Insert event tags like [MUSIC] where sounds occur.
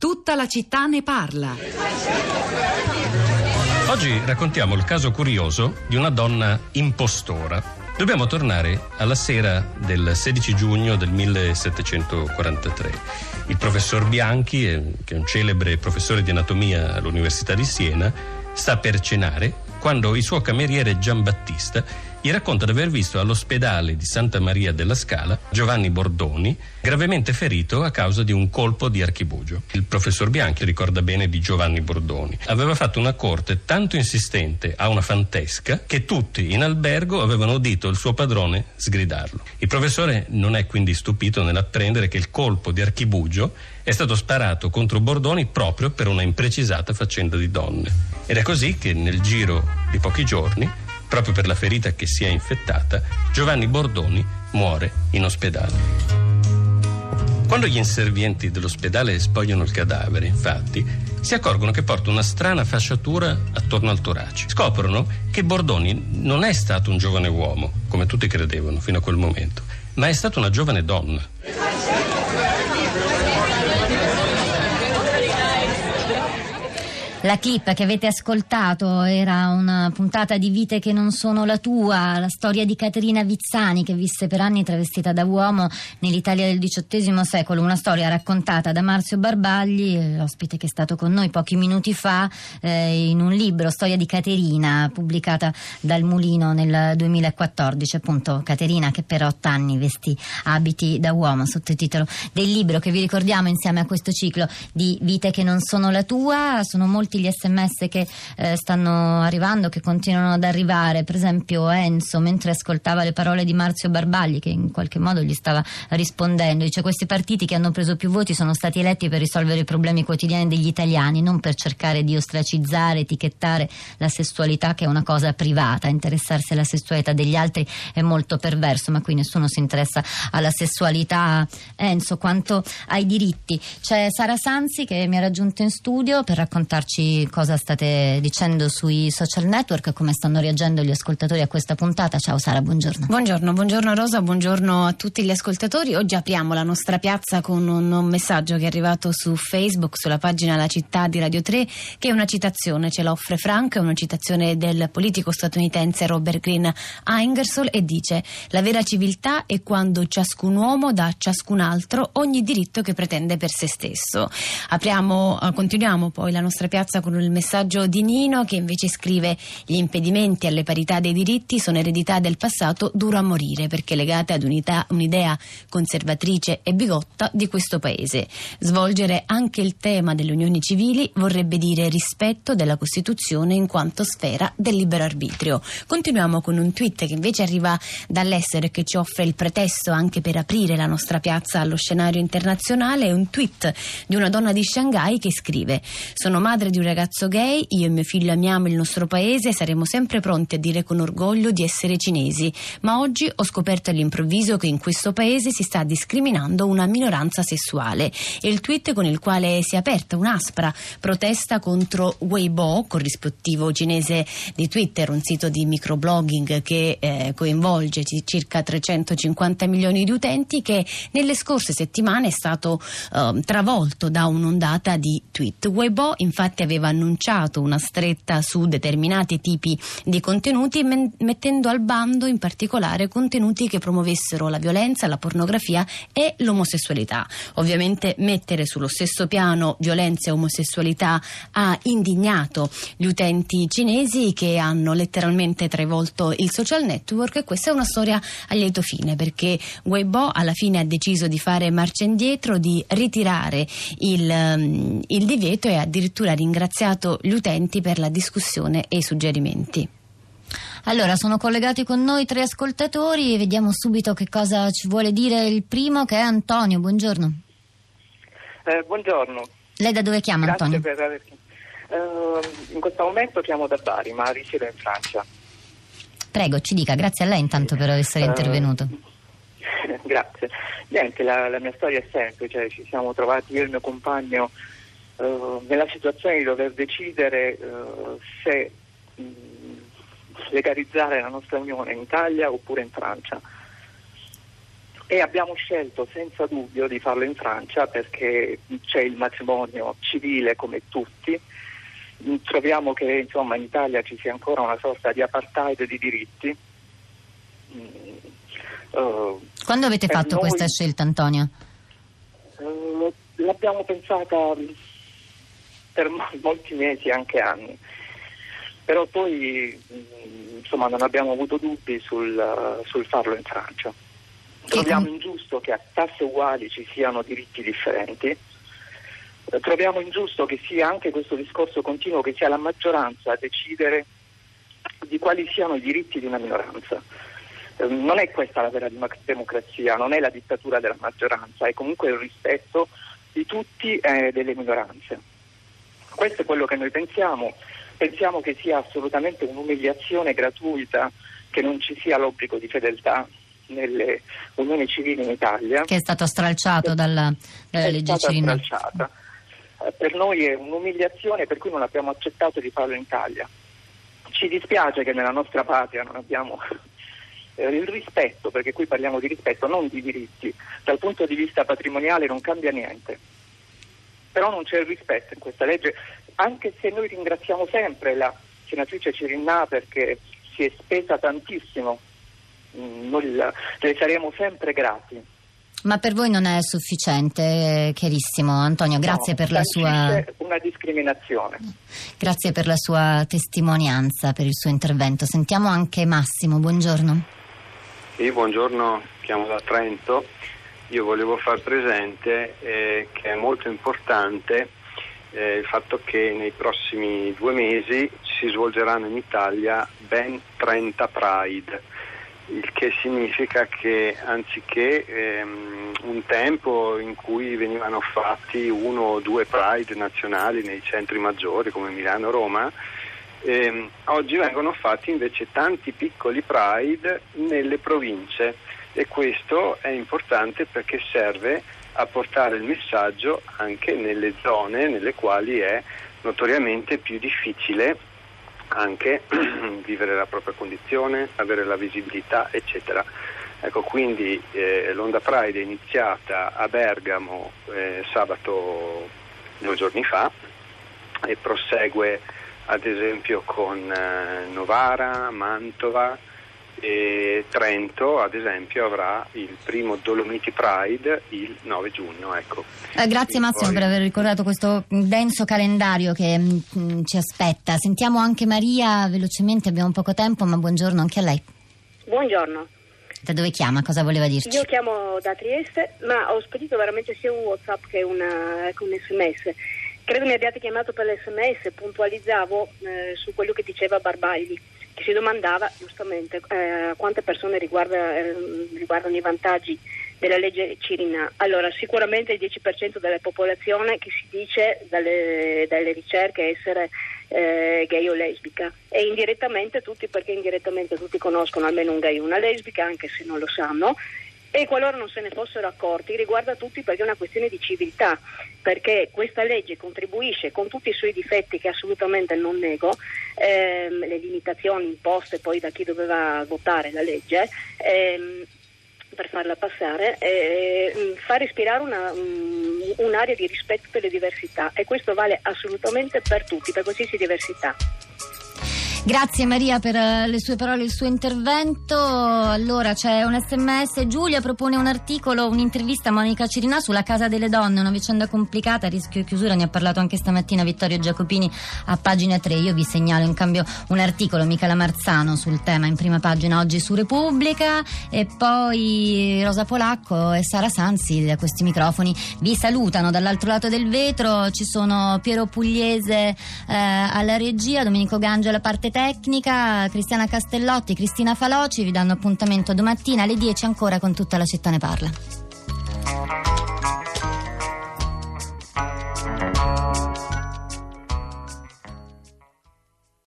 Tutta la città ne parla. Oggi raccontiamo il caso curioso di una donna impostora. Dobbiamo tornare alla sera del 16 giugno del 1743. Il professor Bianchi, eh, che è un celebre professore di anatomia all'Università di Siena, sta per cenare quando il suo cameriere Giambattista gli racconta di aver visto all'ospedale di Santa Maria della Scala Giovanni Bordoni gravemente ferito a causa di un colpo di archibugio. Il professor Bianchi ricorda bene di Giovanni Bordoni. Aveva fatto una corte tanto insistente a una fantesca che tutti in albergo avevano udito il suo padrone sgridarlo. Il professore non è quindi stupito nell'apprendere che il colpo di archibugio è stato sparato contro Bordoni proprio per una imprecisata faccenda di donne. Ed è così che nel giro di pochi giorni proprio per la ferita che si è infettata, Giovanni Bordoni muore in ospedale. Quando gli inservienti dell'ospedale spogliano il cadavere, infatti, si accorgono che porta una strana fasciatura attorno al torace. Scoprono che Bordoni non è stato un giovane uomo, come tutti credevano fino a quel momento, ma è stata una giovane donna. La clip che avete ascoltato era una puntata di Vite che non sono la tua, la storia di Caterina Vizzani che visse per anni travestita da uomo nell'Italia del XVIII secolo, una storia raccontata da Marzio Barbagli, ospite che è stato con noi pochi minuti fa eh, in un libro, Storia di Caterina, pubblicata dal Mulino nel 2014, appunto Caterina che per otto anni vestì abiti da uomo, sottotitolo del libro che vi ricordiamo insieme a questo ciclo di Vite che non sono la tua, sono molti molti gli sms che eh, stanno arrivando, che continuano ad arrivare. Per esempio Enzo, mentre ascoltava le parole di Marzio Barbagli, che in qualche modo gli stava rispondendo, dice questi partiti che hanno preso più voti sono stati eletti per risolvere i problemi quotidiani degli italiani, non per cercare di ostracizzare, etichettare la sessualità che è una cosa privata. Interessarsi alla sessualità degli altri è molto perverso, ma qui nessuno si interessa alla sessualità. Enzo, quanto ai diritti. C'è Sara Sanzi che mi ha raggiunto in studio per raccontarci dirci cosa state dicendo sui social network, come stanno reagendo gli ascoltatori a questa puntata. Ciao Sara, buongiorno. Buongiorno, buongiorno Rosa, buongiorno a tutti gli ascoltatori. Oggi apriamo la nostra piazza con un, un messaggio che è arrivato su Facebook, sulla pagina La città di Radio 3, che è una citazione, ce l'offre Frank, è una citazione del politico statunitense Robert Green a Ingersoll e dice la vera civiltà è quando ciascun uomo dà a ciascun altro ogni diritto che pretende per se stesso. Apriamo, continuiamo poi la nostra piazza piazza con il messaggio di Nino che invece scrive gli impedimenti alle parità dei diritti sono eredità del passato duro a morire perché legate ad unità, un'idea conservatrice e bigotta di questo paese. Svolgere anche il tema delle unioni civili vorrebbe dire rispetto della Costituzione in quanto sfera del libero arbitrio. Continuiamo con un tweet che invece arriva dall'estero e che ci offre il pretesto anche per aprire la nostra piazza allo scenario internazionale. È un tweet di una donna di Shanghai che scrive Sono madre di un ragazzo gay, io e mio figlio amiamo il nostro paese e saremo sempre pronti a dire con orgoglio di essere cinesi, ma oggi ho scoperto all'improvviso che in questo paese si sta discriminando una minoranza sessuale. E il tweet con il quale si è aperta un'aspra protesta contro Weibo, corrispettivo cinese di Twitter, un sito di microblogging che eh, coinvolge circa 350 milioni di utenti, che nelle scorse settimane è stato eh, travolto da un'ondata di tweet. Weibo infatti aveva annunciato una stretta su determinati tipi di contenuti, mettendo al bando in particolare contenuti che promuovessero la violenza, la pornografia e l'omosessualità. Ovviamente mettere sullo stesso piano violenza e omosessualità ha indignato gli utenti cinesi che hanno letteralmente travolto il social network e questa è una storia a lieto fine perché Weibo alla fine ha deciso di fare marcia indietro, di ritirare il, il divieto e addirittura ringraziare ringraziato gli utenti per la discussione e i suggerimenti. Allora, sono collegati con noi tre ascoltatori e vediamo subito che cosa ci vuole dire il primo che è Antonio. Buongiorno. Eh, buongiorno. Lei da dove chiama Grazie Antonio? Per aver... Uh, in questo momento chiamo da Bari, ma risiedo in Francia. Prego, ci dica, grazie a lei intanto per essere uh, intervenuto. [LAUGHS] Grazie. Niente, la, la, mia storia è semplice, ci siamo trovati io e il mio compagno nella situazione di dover decidere uh, se mh, legalizzare la nostra unione in Italia oppure in Francia. e abbiamo scelto senza dubbio di farlo in Francia perché c'è il matrimonio civile come tutti. Troviamo che insomma, in Italia ci sia ancora una sorta di apartheid di diritti. Uh, Quando avete fatto noi, questa scelta, Antonio? Uh, l'abbiamo pensata per [LAUGHS] molti mesi, anche anni però poi insomma, non abbiamo avuto dubbi sul, sul farlo in Francia. Troviamo ingiusto che a tasse uguali ci siano diritti differenti, troviamo ingiusto che sia anche questo discorso continuo che sia la maggioranza a decidere di quali siano i diritti di una minoranza. Non è questa la vera democrazia, non è la dittatura della maggioranza, è comunque il rispetto di tutti e eh, delle minoranze. Questo è quello che noi pensiamo pensiamo che sia assolutamente un'umiliazione gratuita che non ci sia l'obbligo di fedeltà nelle unioni civili in Italia. Che è stato stralciato dalla, dalla è legge Cirino. Eh, per noi è un'umiliazione per cui non abbiamo accettato di farlo in Italia. Ci dispiace che nella nostra patria non abbiamo eh, il rispetto, perché qui parliamo di rispetto, non di diritti. Dal punto di vista patrimoniale non cambia niente. Però non c'è il rispetto in questa legge anche se noi ringraziamo sempre la senatrice Cirinà perché si è spesa tantissimo, mm, noi le saremo sempre grati. Ma per voi non è sufficiente, chiarissimo. Antonio, grazie no, per la sua. una discriminazione. Grazie per la sua testimonianza, per il suo intervento. Sentiamo anche Massimo, buongiorno. Sì, buongiorno, chiamo da Trento. Io volevo far presente eh, che è molto importante eh, il fatto che nei prossimi due mesi si svolgeranno in Italia ben 30 Pride, il che significa che anziché ehm, un tempo in cui venivano fatti uno o due Pride nazionali nei centri maggiori come Milano e Roma, ehm, oggi vengono fatti invece tanti piccoli Pride nelle province e questo è importante perché serve a portare il messaggio anche nelle zone nelle quali è notoriamente più difficile anche [CLEARS THROAT] vivere la propria condizione, avere la visibilità, eccetera. Ecco, quindi eh, l'Onda Pride è iniziata a Bergamo eh, sabato due giorni fa e prosegue ad esempio con eh, Novara, Mantova, e Trento, ad esempio, avrà il primo Dolomiti Pride il 9 giugno. Ecco. Eh, grazie e Massimo poi... per aver ricordato questo denso calendario che mh, mm, ci aspetta. Sentiamo anche Maria velocemente, abbiamo poco tempo, ma buongiorno anche a lei. Buongiorno. Da dove chiama? Cosa voleva dirci? Io chiamo da Trieste, ma ho spedito veramente sia un WhatsApp che, una, un sms. Credo mi abbiate chiamato per l'sms, puntualizzavo eh, su quello che diceva Barbagli si domandava giustamente eh, quante persone riguarda, eh, riguardano i vantaggi della legge Cirinà. Allora, sicuramente il 10% della popolazione che si dice dalle, dalle ricerche essere eh, gay o lesbica e indirettamente tutti, perché indirettamente tutti conoscono almeno un gay o una lesbica, anche se non lo sanno, e qualora non se ne fossero accorti riguarda tutti perché è una questione di civiltà, perché questa legge contribuisce con tutti i suoi difetti che assolutamente non nego, ehm, le limitazioni imposte poi da chi doveva votare la legge, ehm, per farla passare, eh, fa respirare una, um, un'area di rispetto per le diversità e questo vale assolutamente per tutti, per qualsiasi diversità. Grazie Maria per eh, le sue parole e il suo intervento. Allora c'è un sms, Giulia propone un articolo, un'intervista a Monica Cirinà sulla Casa delle Donne, una vicenda complicata, rischio di chiusura, ne ha parlato anche stamattina Vittorio Giacopini a pagina 3. Io vi segnalo in cambio un articolo, Michela Marzano, sul tema in prima pagina oggi su Repubblica e poi Rosa Polacco e Sara Sanzi da questi microfoni vi salutano. Dall'altro lato del vetro ci sono Piero Pugliese eh, alla regia, Domenico Gangio alla tecnica, Cristiana Castellotti, Cristina Faloci vi danno appuntamento domattina alle 10 ancora con tutta la città ne parla.